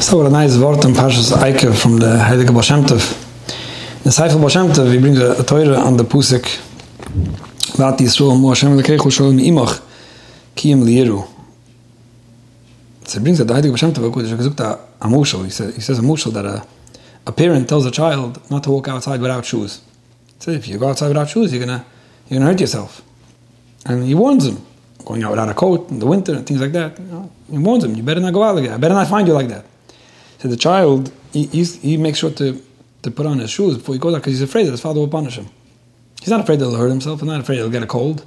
So what a nice word in Parshas Eike from the Heilige Baal Tov. The Seifel Baal Shem Tov, he brings a, Teure on the Pusik Vat Yisroel Mo Hashem Lekechu Shalom Imach Kiyim Liyiru. So he brings a the Heilige Baal Tov a mushal. He says, he says a mushal that a, a parent tells a child not to walk outside without shoes. So if you go outside without shoes, you're gonna you're gonna hurt yourself. And he warns him, going out without a coat in the winter and things like that. You know, he warns him, you better not go out like that. I better not find you like that. So the child, he, he makes sure to, to put on his shoes before he goes out because he's afraid that his father will punish him. He's not afraid that he'll hurt himself. He's not afraid he'll get a cold.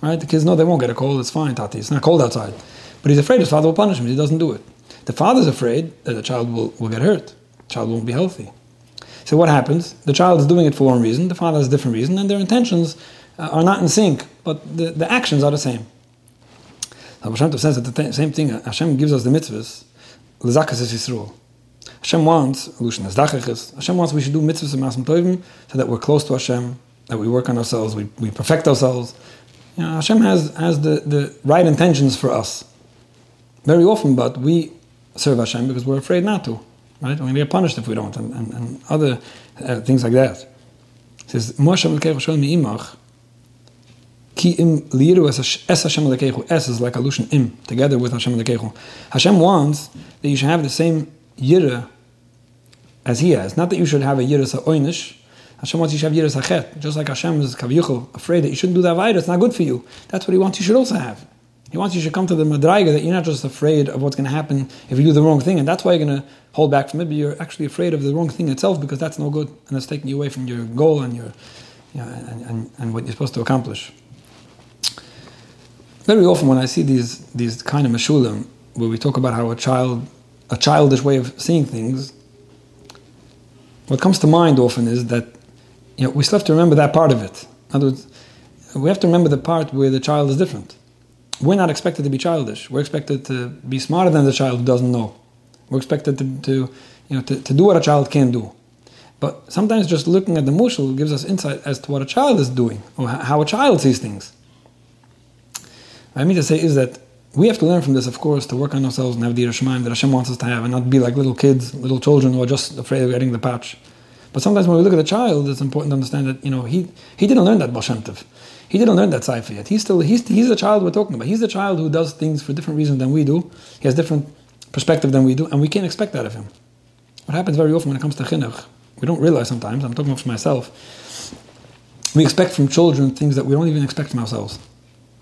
Right? The kids know they won't get a cold. It's fine, Tati. It's not cold outside. But he's afraid his father will punish him. He doesn't do it. The father's afraid that the child will, will get hurt. The child won't be healthy. So what happens? The child is doing it for one reason. The father has a different reason. And their intentions uh, are not in sync. But the, the actions are the same. Hashem says that the same thing. Hashem gives us the mitzvahs. L'zakas is Yisroel. Hashem wants, Hashem wants we should do mitzvahs and masim tovim so that we're close to Hashem, that we work on ourselves, we, we perfect ourselves. You know, Hashem has, has the, the right intentions for us. Very often, but we serve Hashem because we're afraid not to. Right? We're going to get punished if we don't, and, and, and other uh, things like that. It says, Ki im liru es Hashem lekechu. Es is like a lushan im, together with Hashem lekechu. Hashem wants that you should have the same yira as he has. Not that you should have a yiras ha'oinish. Hashem wants you to have yiras ha'chet. Just like Hashem is kavyuchel, afraid that you shouldn't do that aveira. It's not good for you. That's what he wants you should also have. He wants you to come to the madraiga that you're not just afraid of what's going to happen if you do the wrong thing, and that's why you're going to hold back from it, but you're actually afraid of the wrong thing itself because that's no good, and it's taking you away from your goal and your, you know, and, and, and what you're supposed to accomplish. Very often when I see these these kind of mashulim, where we talk about how a child a childish way of seeing things, what comes to mind often is that you know, we still have to remember that part of it. In other words, we have to remember the part where the child is different. We're not expected to be childish. We're expected to be smarter than the child who doesn't know. We're expected to, to you know, to, to do what a child can do. But sometimes just looking at the mushal gives us insight as to what a child is doing, or how a child sees things. What I mean to say is that we have to learn from this, of course, to work on ourselves and have the yiras Shamayim that Hashem wants us to have, and not be like little kids, little children who are just afraid of getting the patch. But sometimes when we look at a child, it's important to understand that you know he he didn't learn that Baal He didn't learn that Saifa yet. He's still he's he's the child we're talking about. He's the child who does things for different reasons than we do. He has different perspective than we do, and we can't expect that of him. What happens very often when it comes to chinuch, we don't realize sometimes. I'm talking about for myself. We expect from children things that we don't even expect from ourselves.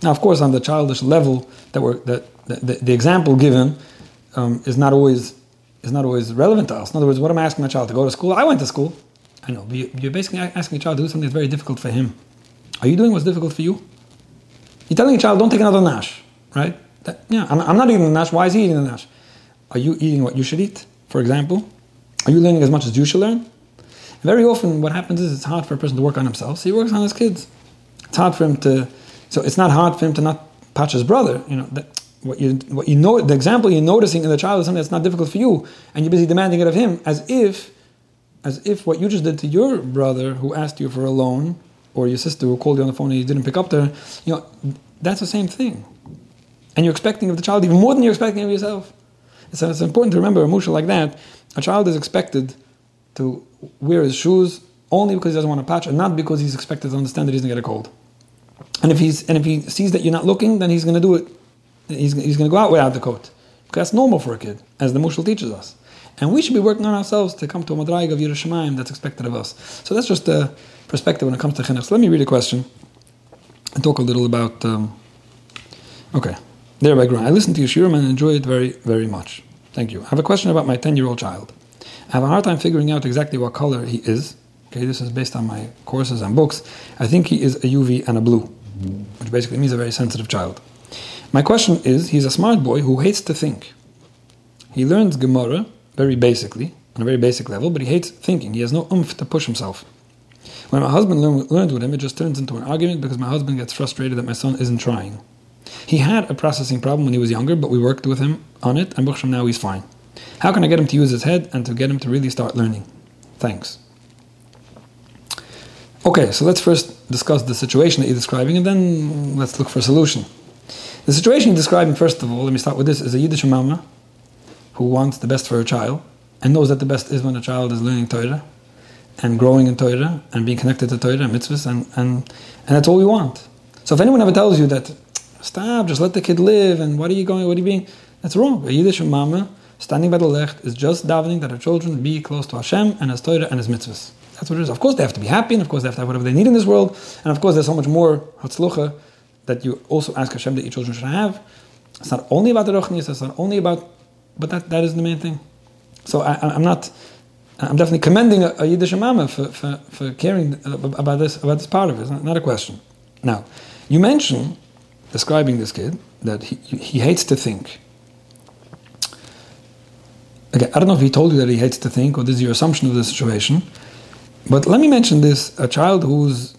Now, of course, on the childish level, that we're, that, the, the example given um, is not always is not always relevant to us. In other words, what am I asking my child to go to school? I went to school. I know, you're basically asking a child to do something that's very difficult for him. Are you doing what's difficult for you? You're telling a child, don't take another nash, right? That, yeah, I'm, I'm, not eating the nash. Why is he eating the nash? Are you eating what you should eat, for example? Are you learning as much as you should learn? very often, what happens is it's hard for a person to work on himself, so he works on his kids. It's hard for him to so it's not hard for him to not touch his brother. You know, that what you what you know the example you're noticing in the child is something that's not difficult for you, and you're busy demanding it of him as if as if what you just did to your brother who asked you for a loan, or your sister who called you on the phone and you didn't pick up there, you know, that's the same thing. And you're expecting of the child even more than you're expecting of yourself. So it's important to remember a musha like that. A child is expected to wear his shoes only because he doesn't want to patch, and not because he's expected to understand that he's going to get a cold. And if he's and if he sees that you're not looking, then he's going to do it. He's, he's going to go out without the coat because that's normal for a kid, as the Mushal teaches us. And we should be working on ourselves to come to a madraig of yiras Shamayim that's expected of us. So that's just a perspective when it comes to chinuch. So let me read a question and talk a little about. Um, okay, there by Gruen. I listened to your shiurim and enjoy it very, very much. Thank you. I have a question about my ten-year-old child. I have a hard time figuring out exactly what color he is. Okay, this is based on my courses and books. I think he is a UV and a blue which basically means a very sensitive child. My question is he's a smart boy who hates to think. He learns Gemara very basically, on a very basic level, but he hates thinking. He has no oomph to push himself. When my husband learn, learns with him, it just turns into an argument because my husband gets frustrated that my son isn't trying. He had a processing problem when he was younger, but we worked with him on it, and now he's fine. How can I get him to use his head and to get him to really start learning? Thanks. Okay, so let's first discuss the situation that you're describing and then let's look for a solution. The situation you're describing, first of all, let me start with this, is a Yiddish mama who wants the best for her child and knows that the best is when a child is learning Torah and growing in Torah and being connected to Torah and mitzvahs, and, and, and that's all we want. So if anyone ever tells you that, stop, just let the kid live, and what are you going, what are you being, that's wrong. A Yiddish mama standing by the left is just davening that her children be close to Hashem and His Torah and His mitzvahs. That's what it is. Of course, they have to be happy, and of course, they have to have whatever they need in this world, and of course, there's so much more hatzlucha that you also ask Hashem that your children should have. It's not only about the ruchnis, it's not only about, but that, that is the main thing. So I, I'm not, I'm definitely commending a, a Yiddish mama for, for, for caring uh, about this, about this part of it. It's not, not a question. Now, you mentioned, describing this kid, that he, he hates to think. Okay, I don't know if he told you that he hates to think, or this is your assumption of the situation. But let me mention this a child who's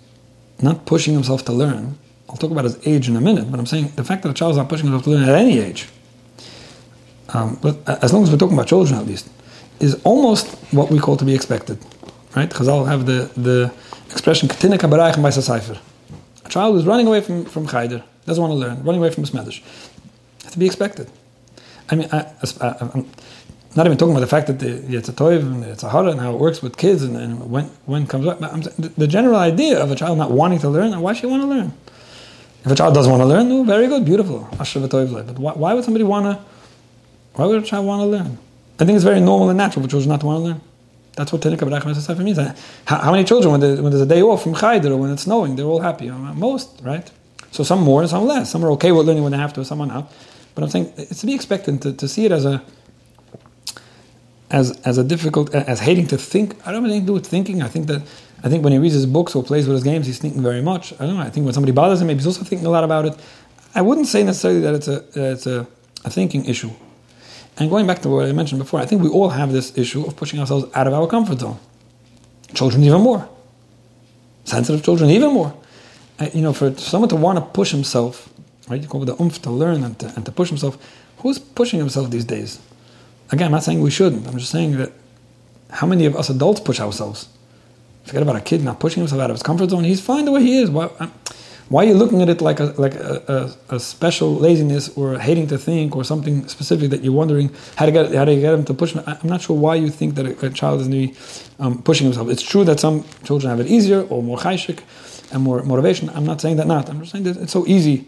not pushing himself to learn. I'll talk about his age in a minute, but I'm saying the fact that a child is not pushing himself to learn at any age, um, but as long as we're talking about children at least, is almost what we call to be expected. Right? Chazal have the, the expression, a child is running away from, from Chayder, doesn't want to learn, running away from his. It's to be expected. I mean, I, am not even talking about the fact that the, it's a toiv and it's a hara and how it works with kids and, and when when comes up. But the, the, general idea of a child not wanting to learn, why should you want to learn? If a child doesn't want to learn, no, very good, beautiful. But why, why would somebody want to? Why would a child want to learn? I think it's very normal and natural for children not to want to learn. That's what Tenik Abraham means. How, how many children, when, when, there's a day off from Chayder or when it's snowing, they're all happy? Uh, most, right? So some more and some less. Some are okay with learning when they have to, some are not. But I'm saying it's to be expected to, to see it as a as as a difficult as hating to think. I don't to do with thinking. I think that I think when he reads his books or plays with his games, he's thinking very much. I don't know. I think when somebody bothers him, maybe he's also thinking a lot about it. I wouldn't say necessarily that it's a it's a, a thinking issue. And going back to what I mentioned before, I think we all have this issue of pushing ourselves out of our comfort zone. Children even more. Sensitive children even more. Uh, you know, for someone to want to push himself, right? You call it the umph to learn and to, and to push himself. Who's pushing himself these days? Again, I'm not saying we shouldn't. I'm just saying that how many of us adults push ourselves? Forget about a kid not pushing himself out of his comfort zone. He's fine the way he is. Why, why are you looking at it like a like a, a, a, special laziness or hating to think or something specific that you're wondering how to get how to get him to push? I'm not sure why you think that a, a child is maybe um, pushing himself. It's true that some children have it easier or more chayshik and more motivation. I'm not saying that not. I'm just saying that it's so easy,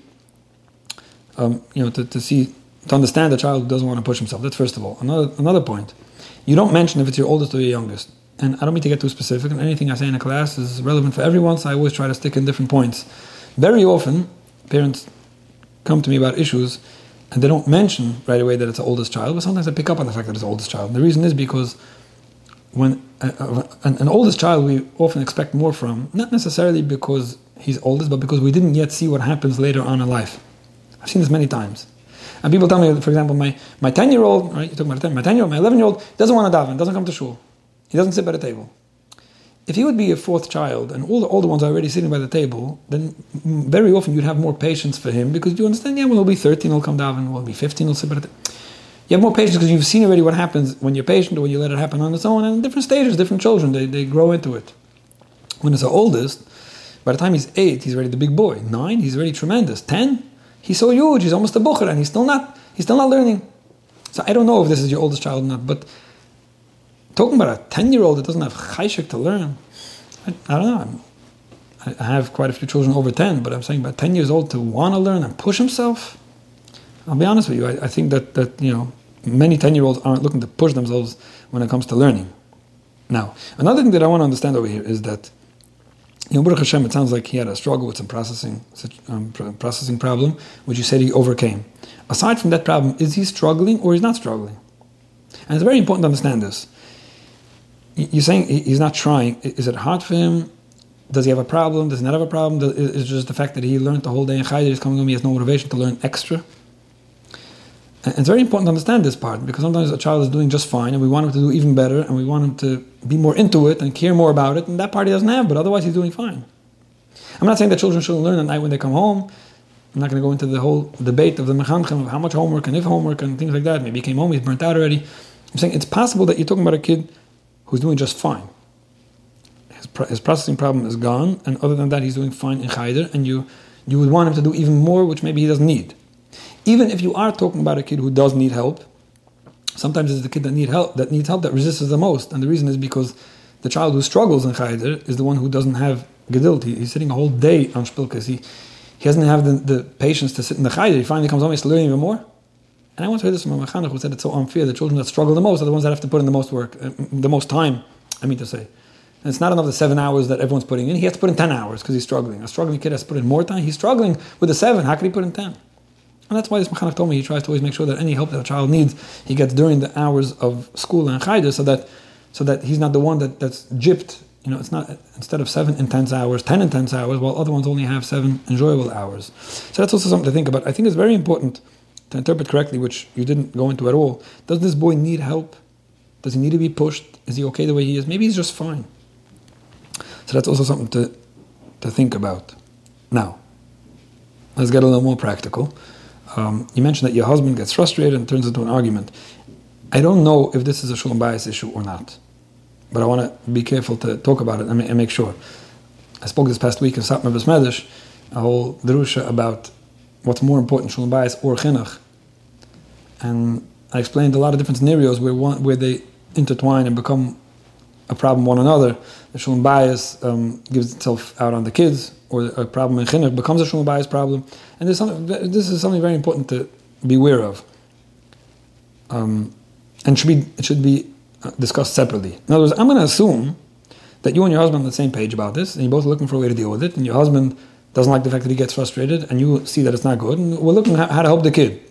um, you know, to, to see to understand a child who doesn't want to push himself. That's first of all. Another another point. You don't mention if it's your oldest or your youngest. And I don't mean to get too specific, and anything I say in a class is relevant for everyone, so I always try to stick in different points. Very often, parents come to me about issues and they don't mention right away that it's the oldest child, but sometimes I pick up on the fact that it's the oldest child. And the reason is because when uh, an, an, oldest child we often expect more from, not necessarily because he's oldest, but because we didn't yet see what happens later on in life. I've seen this many times. And people tell me, for example, my, my 10 year old, right, you talking about 10, my 10 year old, my 11 year old doesn't want to daven, doesn't come to shul. He doesn't sit by the table. If he would be a fourth child and all the older ones are already sitting by the table, then very often you'd have more patience for him because you understand, yeah, well, he'll be 13, he'll come down, he'll be 15, he'll sit by the table. You have more patience because you've seen already what happens when you're patient or when you let it happen on its own. And different stages, different children, they, they grow into it. When it's the oldest, by the time he's eight, he's already the big boy. Nine, he's already tremendous. Ten, he's so huge, he's almost a bucher, and he's still not, he's still not learning. So I don't know if this is your oldest child or not, but talking about a 10 year old that doesn't have chayshik to learn, I, I don't know. I'm, I have quite a few children over 10, but I'm saying about 10 years old to want to learn and push himself. I'll be honest with you, I, I think that, that, you know, many 10 year olds aren't looking to push themselves when it comes to learning. Now, another thing that I want to understand over here is that, you know, Baruch Hashem, it sounds like he had a struggle with some processing, um, processing problem, which you said he overcame. Aside from that problem, is he struggling or he's not struggling? And it's very important to understand this. You're saying he's not trying. Is it hard for him? Does he have a problem? Does he not have a problem? Is it just the fact that he learned the whole day in Chayder, he's coming home, he has no motivation to learn extra? And it's very important to understand this part because sometimes a child is doing just fine and we want him to do even better and we want him to be more into it and care more about it, and that part he doesn't have, but otherwise he's doing fine. I'm not saying that children shouldn't learn at night when they come home. I'm not going to go into the whole debate of the mechanchem of how much homework and if homework and things like that. Maybe he came home, he's burnt out already. I'm saying it's possible that you're talking about a kid who's doing just fine. His, his processing problem is gone, and other than that, he's doing fine in Chayder, and you, you would want him to do even more, which maybe he doesn't need. Even if you are talking about a kid who does need help, Sometimes it's the kid that need help that needs help that resists the most, and the reason is because the child who struggles in Chayder is the one who doesn't have geduld. He, he's sitting a whole day on Spilkas. He he doesn't have the, the patience to sit in the Chayder. He finally comes home, he's learning even more. And I once heard this from a mechanech who said it's so unfair. The children that struggle the most are the ones that have to put in the most work, uh, the most time. I mean to say. And it's not enough the seven hours that everyone's putting in. He has to put in ten hours because he's struggling. A struggling kid has to put in more time. He's struggling with the seven. How can he put in ten? And that's why this mechanech told me he tries to always make sure that any help that a child needs, he gets during the hours of school and chayda, so that so that he's not the one that, that's gypped. You know, it's not instead of seven intense hours, ten intense hours, while other ones only have seven enjoyable hours. So that's also something to think about. I think it's very important to interpret correctly, which you didn't go into at all. Does this boy need help? Does he need to be pushed? Is he okay the way he is? Maybe he's just fine. So that's also something to, to think about. Now, let's get a little more practical. Um, you mentioned that your husband gets frustrated and turns into an argument. I don't know if this is a shalom bayis issue or not, but I want to be careful to talk about it and, and make sure. I spoke this past week in Satmar Besmedish, a whole drusha about what's more important, shalom bayis or chinuch. And I explained a lot of different scenarios where one, where they intertwine and become a problem one another. The shalom bayis um, gives itself out on the kids, or a problem in chinuch becomes a shalom bayis problem. And this, this is something very important to be aware of. Um, and should be, it should be uh, discussed separately. In other words, I'm going to assume that you and your husband are on the same page about this, and you're both looking for a way to deal with it, and your husband doesn't like the fact that he gets frustrated, and you see that it's not good, and we're looking how to help the kid.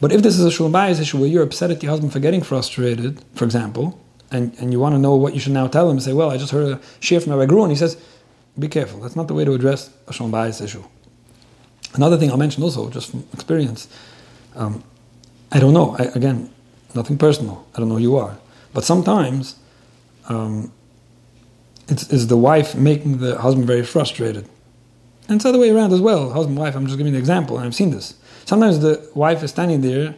But if this is a shalom bayis issue where you're upset at your husband for getting frustrated, for example, and, and you want to know what you should now tell him, say, well, I just heard a shiur from Rabbi Gruen, he says, be careful. That's not the way to address a shalom bayis issue. Another thing I'll mention also, just from experience, um, I don't know. I, again, nothing personal. I don't know who you are, but sometimes um, it's, it's the wife making the husband very frustrated, and it's the other way around as well. Husband, wife. I'm just giving an example, and I've seen this. Sometimes the wife is standing there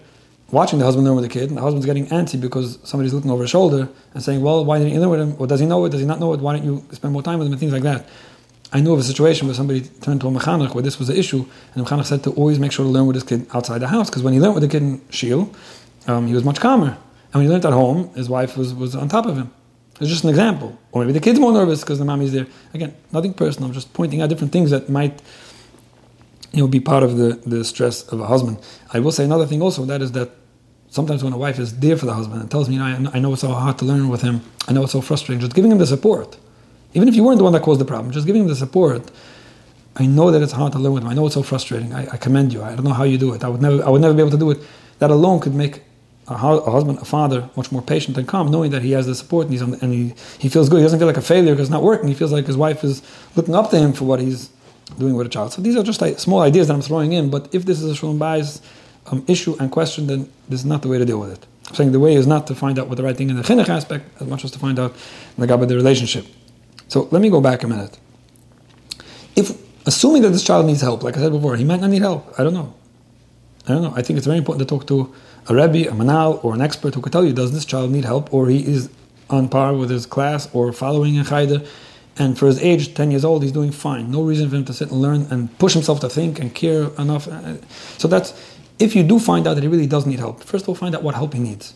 watching the husband learn with the kid, and the husband's getting antsy because somebody's looking over his shoulder and saying, "Well, why didn't you learn with him? Or does he know it? Does he not know it? Why don't you spend more time with him?" and things like that. I knew of a situation where somebody turned to a mechanech where this was the issue, and the mechanech said to always make sure to learn with his kid outside the house, because when he learned with the kid in Shiel, um, he was much calmer. And when he learned at home, his wife was, was on top of him. It's just an example. Or maybe the kid's more nervous because the mommy's there. Again, nothing personal. I'm just pointing out different things that might you know, be part of the, the stress of a husband. I will say another thing also, that is that sometimes when a wife is there for the husband and tells me, you know, I know it's so hard to learn with him, I know it's so frustrating, just giving him the support even if you weren't the one that caused the problem, just giving them the support. I know that it's hard to live with Them. I know it's so frustrating. I, I, commend you. I don't know how you do it. I would never, I would never be able to do it. That alone could make a, a husband, a father, much more patient and calm, knowing that he has the support and, he's on, and he, he feels good. He doesn't feel like a failure because it's not working. He feels like his wife is looking up to him for what he's doing with a child. So these are just like small ideas that I'm throwing in. But if this is a shalom bayis um, issue and question, then this is not the way to deal with it. I'm saying the way is not to find out what the right thing in the chinuch aspect, as much as to find out the the relationship. So let me go back a minute. If assuming that this child needs help, like I said before, he might not need help. I don't know. I don't know. I think it's very important to talk to a rebbe, a menahel, or an expert who could tell you does this child need help, or he is on par with his class, or following a chayda, and for his age, ten years old, he's doing fine. No reason for him to sit and learn and push himself to think and care enough. Uh, so that's if you do find out that he really does need help. First of all, find out what help he needs.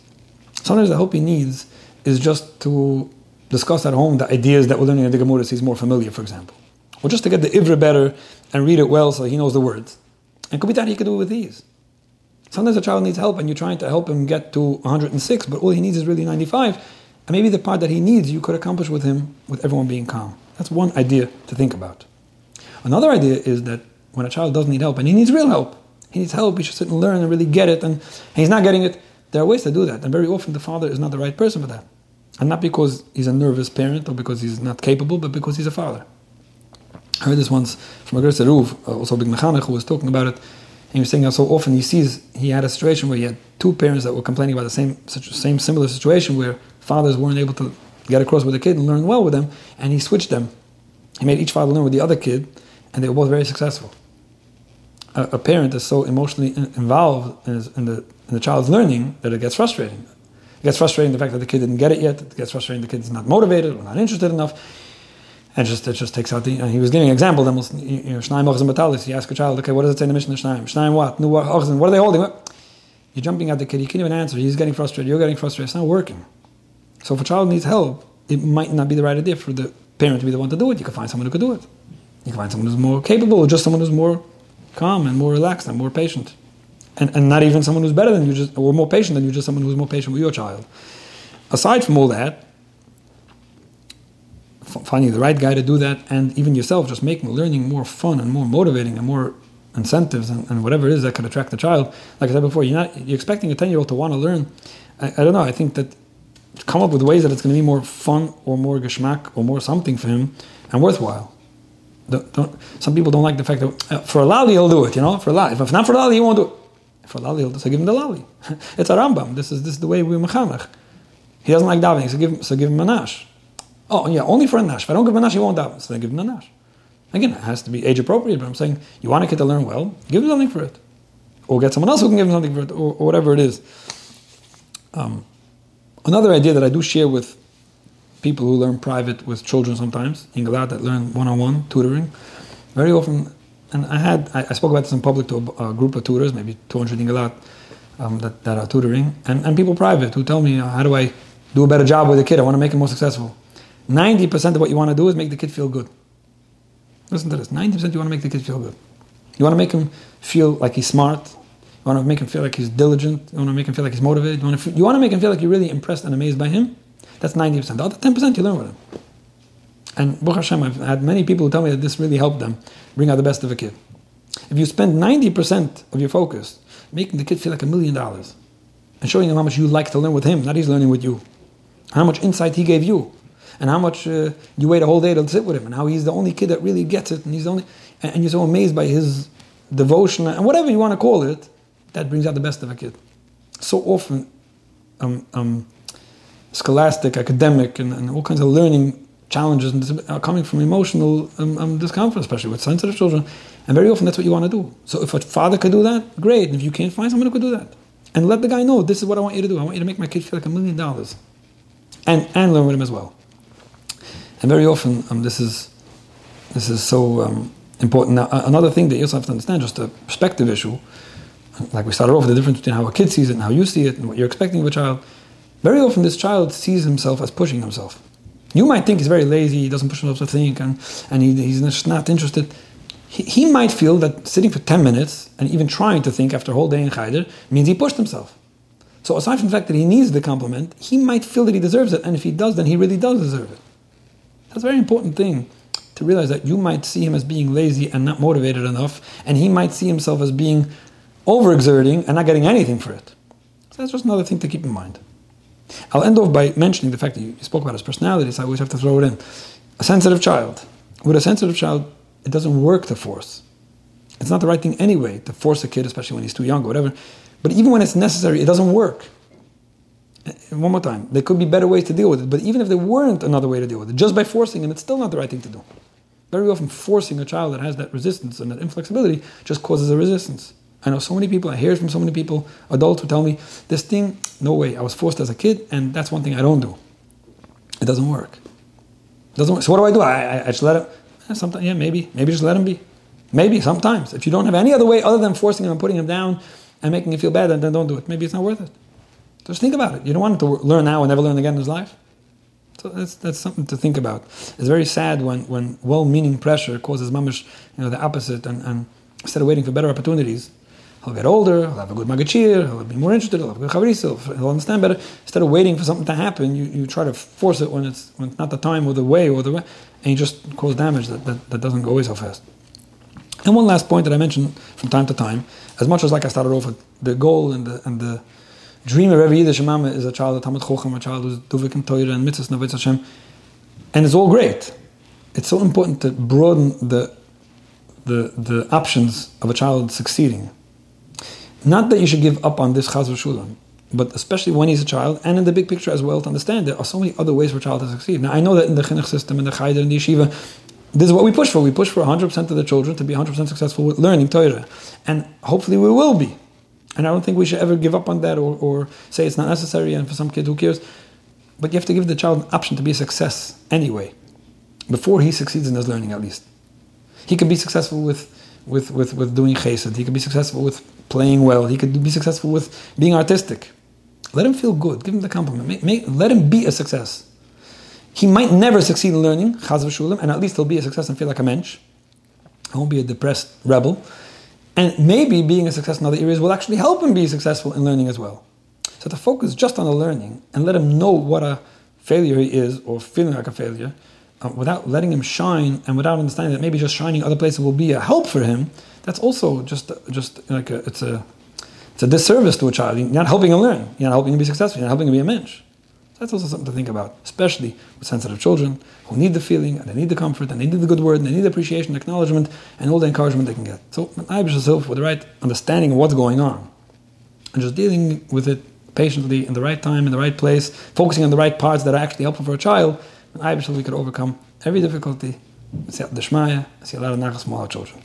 Sometimes the help he needs is just to discuss at home the ideas that we're learning in the Gemara he's more familiar, for example. Or just to get the Ivra better and read it well so he knows the words. And could be that he could do it with these. Sometimes a child needs help and you're trying to help him get to 106, but all he needs is really 95. And maybe the part that he needs you could accomplish with him with everyone being calm. That's one idea to think about. Another idea is that when a child doesn't need help and he needs real help, he needs help, he should sit and learn and really get it, and, and he's not getting it, there are ways to do that. And very often the father is not the right person for that. And not because he's a nervous parent or because he's not capable, but because he's a father. I heard this once from a Gersa Ruv, uh, also big mechanech, who was talking about it. And he was saying how so often he sees he had a situation where he had two parents that were complaining about the same such, same similar situation where fathers weren't able to get across with the kid and learn well with them, and he switched them. He made each father learn with the other kid, and they were both very successful. A, a parent is so emotionally involved in, his, in, the, in the child's learning that it gets frustrating. It gets frustrating the fact that the kid didn't get it yet. It gets frustrating the kid's not motivated or not interested enough. And just it just takes out the. Know, he was giving an example. Then you know, Shnaim Ochzen Batalis. You ask a child, okay, what does it say in the Mishnah Shnaim? Shnaim what? Nu. What are they holding? You're jumping at the kid, you can't even answer, he's getting frustrated, you're getting frustrated, it's not working. So if a child needs help, it might not be the right idea for the parent to be the one to do it. You can find someone who could do it. You can find someone who's more capable, or just someone who's more calm and more relaxed and more patient. And, and not even someone who's better than you, just or more patient than you, just someone who's more patient with your child. Aside from all that, finding the right guy to do that, and even yourself, just making learning more fun and more motivating and more incentives and, and whatever it is that could attract the child. Like I said before, you're not you're expecting a ten year old to want to learn. I, I, don't know. I think that come up with ways that it's going to be more fun or more geschmack or more something for him and worthwhile. Don't, don't, some people don't like the fact that uh, for a lolly he'll do it. You know, for a lolly. If not for a lolly, he won't do it. For lolly, he'll just give him the Lali. it's a Rambam. This is this is the way we mechanech. He doesn't like davening, so give him so give him a nash. Oh yeah, only for a nash. If I don't give him a nash, he won't daven. So then give him a nash. Again, it has to be age appropriate, but I'm saying you want a kid to learn well, give him something for it. Or get someone else who can give him something for it, or, or whatever it is. Um, another idea that I do share with people who learn private with children sometimes, in Galad that learn one-on-one tutoring, very often, and I had, I, I spoke about this in public to a, a group of tutors, maybe 200 in Galad, um, that, that are tutoring, and, and people private who tell me, how do I do a better job with a kid? I want to make him more successful. 90% of what you want to do is make the kid feel good. Listen to this 90% you want to make the kid feel good. You want to make him feel like he's smart. You want to make him feel like he's diligent. You want to make him feel like he's motivated. You want to, you want to make him feel like you're really impressed and amazed by him. That's 90%. The other 10% you learn with him. And Baruch Hashem, I've had many people tell me that this really helped them bring out the best of a kid. If you spend 90% of your focus making the kid feel like a million dollars and showing him how much you like to learn with him, not he's learning with you, how much insight he gave you, and how much uh, you wait a whole day to sit with him, and how he's the only kid that really gets it, and he's the only, and, and you're so amazed by his devotion and whatever you want to call it, that brings out the best of a kid. So often, um, um, scholastic, academic, and, and, all kinds of learning challenges are coming from emotional um, um, discomfort, especially with sensitive children. And very often, that's what you want to do. So, if a father could do that, great. And if you can't find someone who could do that, and let the guy know this is what I want you to do. I want you to make my kid feel like a million dollars, and and learn with him as well. And very often, um, this is this is so um, important. Now, another thing that you also have to understand, just a perspective issue, like we started off the difference between how a kid sees it and how you see it and what you're expecting of a child. Very often, this child sees himself as pushing himself. You might think he's very lazy, he doesn't push himself to think, and, and he, he's just not interested. He, he might feel that sitting for 10 minutes and even trying to think after a whole day in Chayder means he pushed himself. So, aside from the fact that he needs the compliment, he might feel that he deserves it, and if he does, then he really does deserve it. That's a very important thing to realize that you might see him as being lazy and not motivated enough, and he might see himself as being overexerting and not getting anything for it. So that's just another thing to keep in mind. I'll end off by mentioning the fact that you spoke about his personality, so I always have to throw it in. A sensitive child. With a sensitive child, it doesn't work to force. It's not the right thing anyway to force a kid, especially when he's too young or whatever. But even when it's necessary, it doesn't work one more time, there could be better ways to deal with it, but even if there weren't another way to deal with it, just by forcing him, it's still not the right thing to do. Very often, forcing a child that has that resistance and that inflexibility just causes a resistance. I know so many people, I hear from so many people, adults who tell me, this thing, no way, I was forced as a kid, and that's one thing I don't do. It doesn't work. It doesn't work. So what do I do? I, I, I just let it, eh, sometimes, yeah, maybe, maybe just let him be. Maybe, sometimes. If you don't have any other way other than forcing him and putting him down and making him feel bad, then, then don't do it. Maybe it's not worth it. Just think about it. You don't want to learn now and never learn again in his life. So that's, that's something to think about. It's very sad when, when well-meaning pressure causes mamish, you know, the opposite, and, and instead of waiting for better opportunities, he'll get older, he'll have a good magachir, he'll be more interested, he'll have a good chavrusa, he'll understand better. Instead of waiting for something to happen, you, you try to force it when it's, when it's not the time or the way or the way, and you just cause damage that, that, that doesn't go away so fast. And one last point that I mention from time to time, as much as like I started off with the goal and the, and the dream of every Yiddish mama is a child of Talmud Chochem, a child who's Duvik and Torah and Mitzvahs Navetz Hashem. And it's all great. It's so important to broaden the, the, the options of a child succeeding. Not that you should give up on this Chaz Shulam, but especially when he's a child, and in the big picture as well, to understand there are so many other ways for a child to succeed. Now, I know that in the chinuch system, in the Chayder, in the yeshiva, this is what we push for. We push for 100% of the children to be 100% successful with learning Torah. And hopefully we will be. And I don't think we should ever give up on that or, or say it's not necessary and for some kid, who cares? But you have to give the child an option to be a success anyway, before he succeeds in his learning at least. He can be successful with, with, with, with doing chesed, he can be successful with playing well. He could be successful with being artistic. Let him feel good. Give him the compliment. Make, let him be a success. He might never succeed in learning, chaz v'shulim, and at least he'll be a success and feel like a mensch. He won't be a depressed rebel. And maybe being a success in other areas will actually help him be successful in learning as well. So to focus just on the learning and let him know what a failure he is or feeling like a failure, uh, without letting him shine and without understanding that maybe just shining other places will be a help for him, that's also just just like a, it's a it's a disservice to a child. You're not helping him learn. You're not helping him be successful. You're not helping him be a mensch. That's also something to think about, especially with sensitive children who need the feeling and they need the comfort and they need the good word and they need appreciation, acknowledgement, and all the encouragement they can get. So I yourself with the right understanding of what's going on and just dealing with it patiently in the right time, in the right place, focusing on the right parts that are actually helpful for a child, I we could overcome every difficulty. See the Shmaya, see a lot of nachas small children.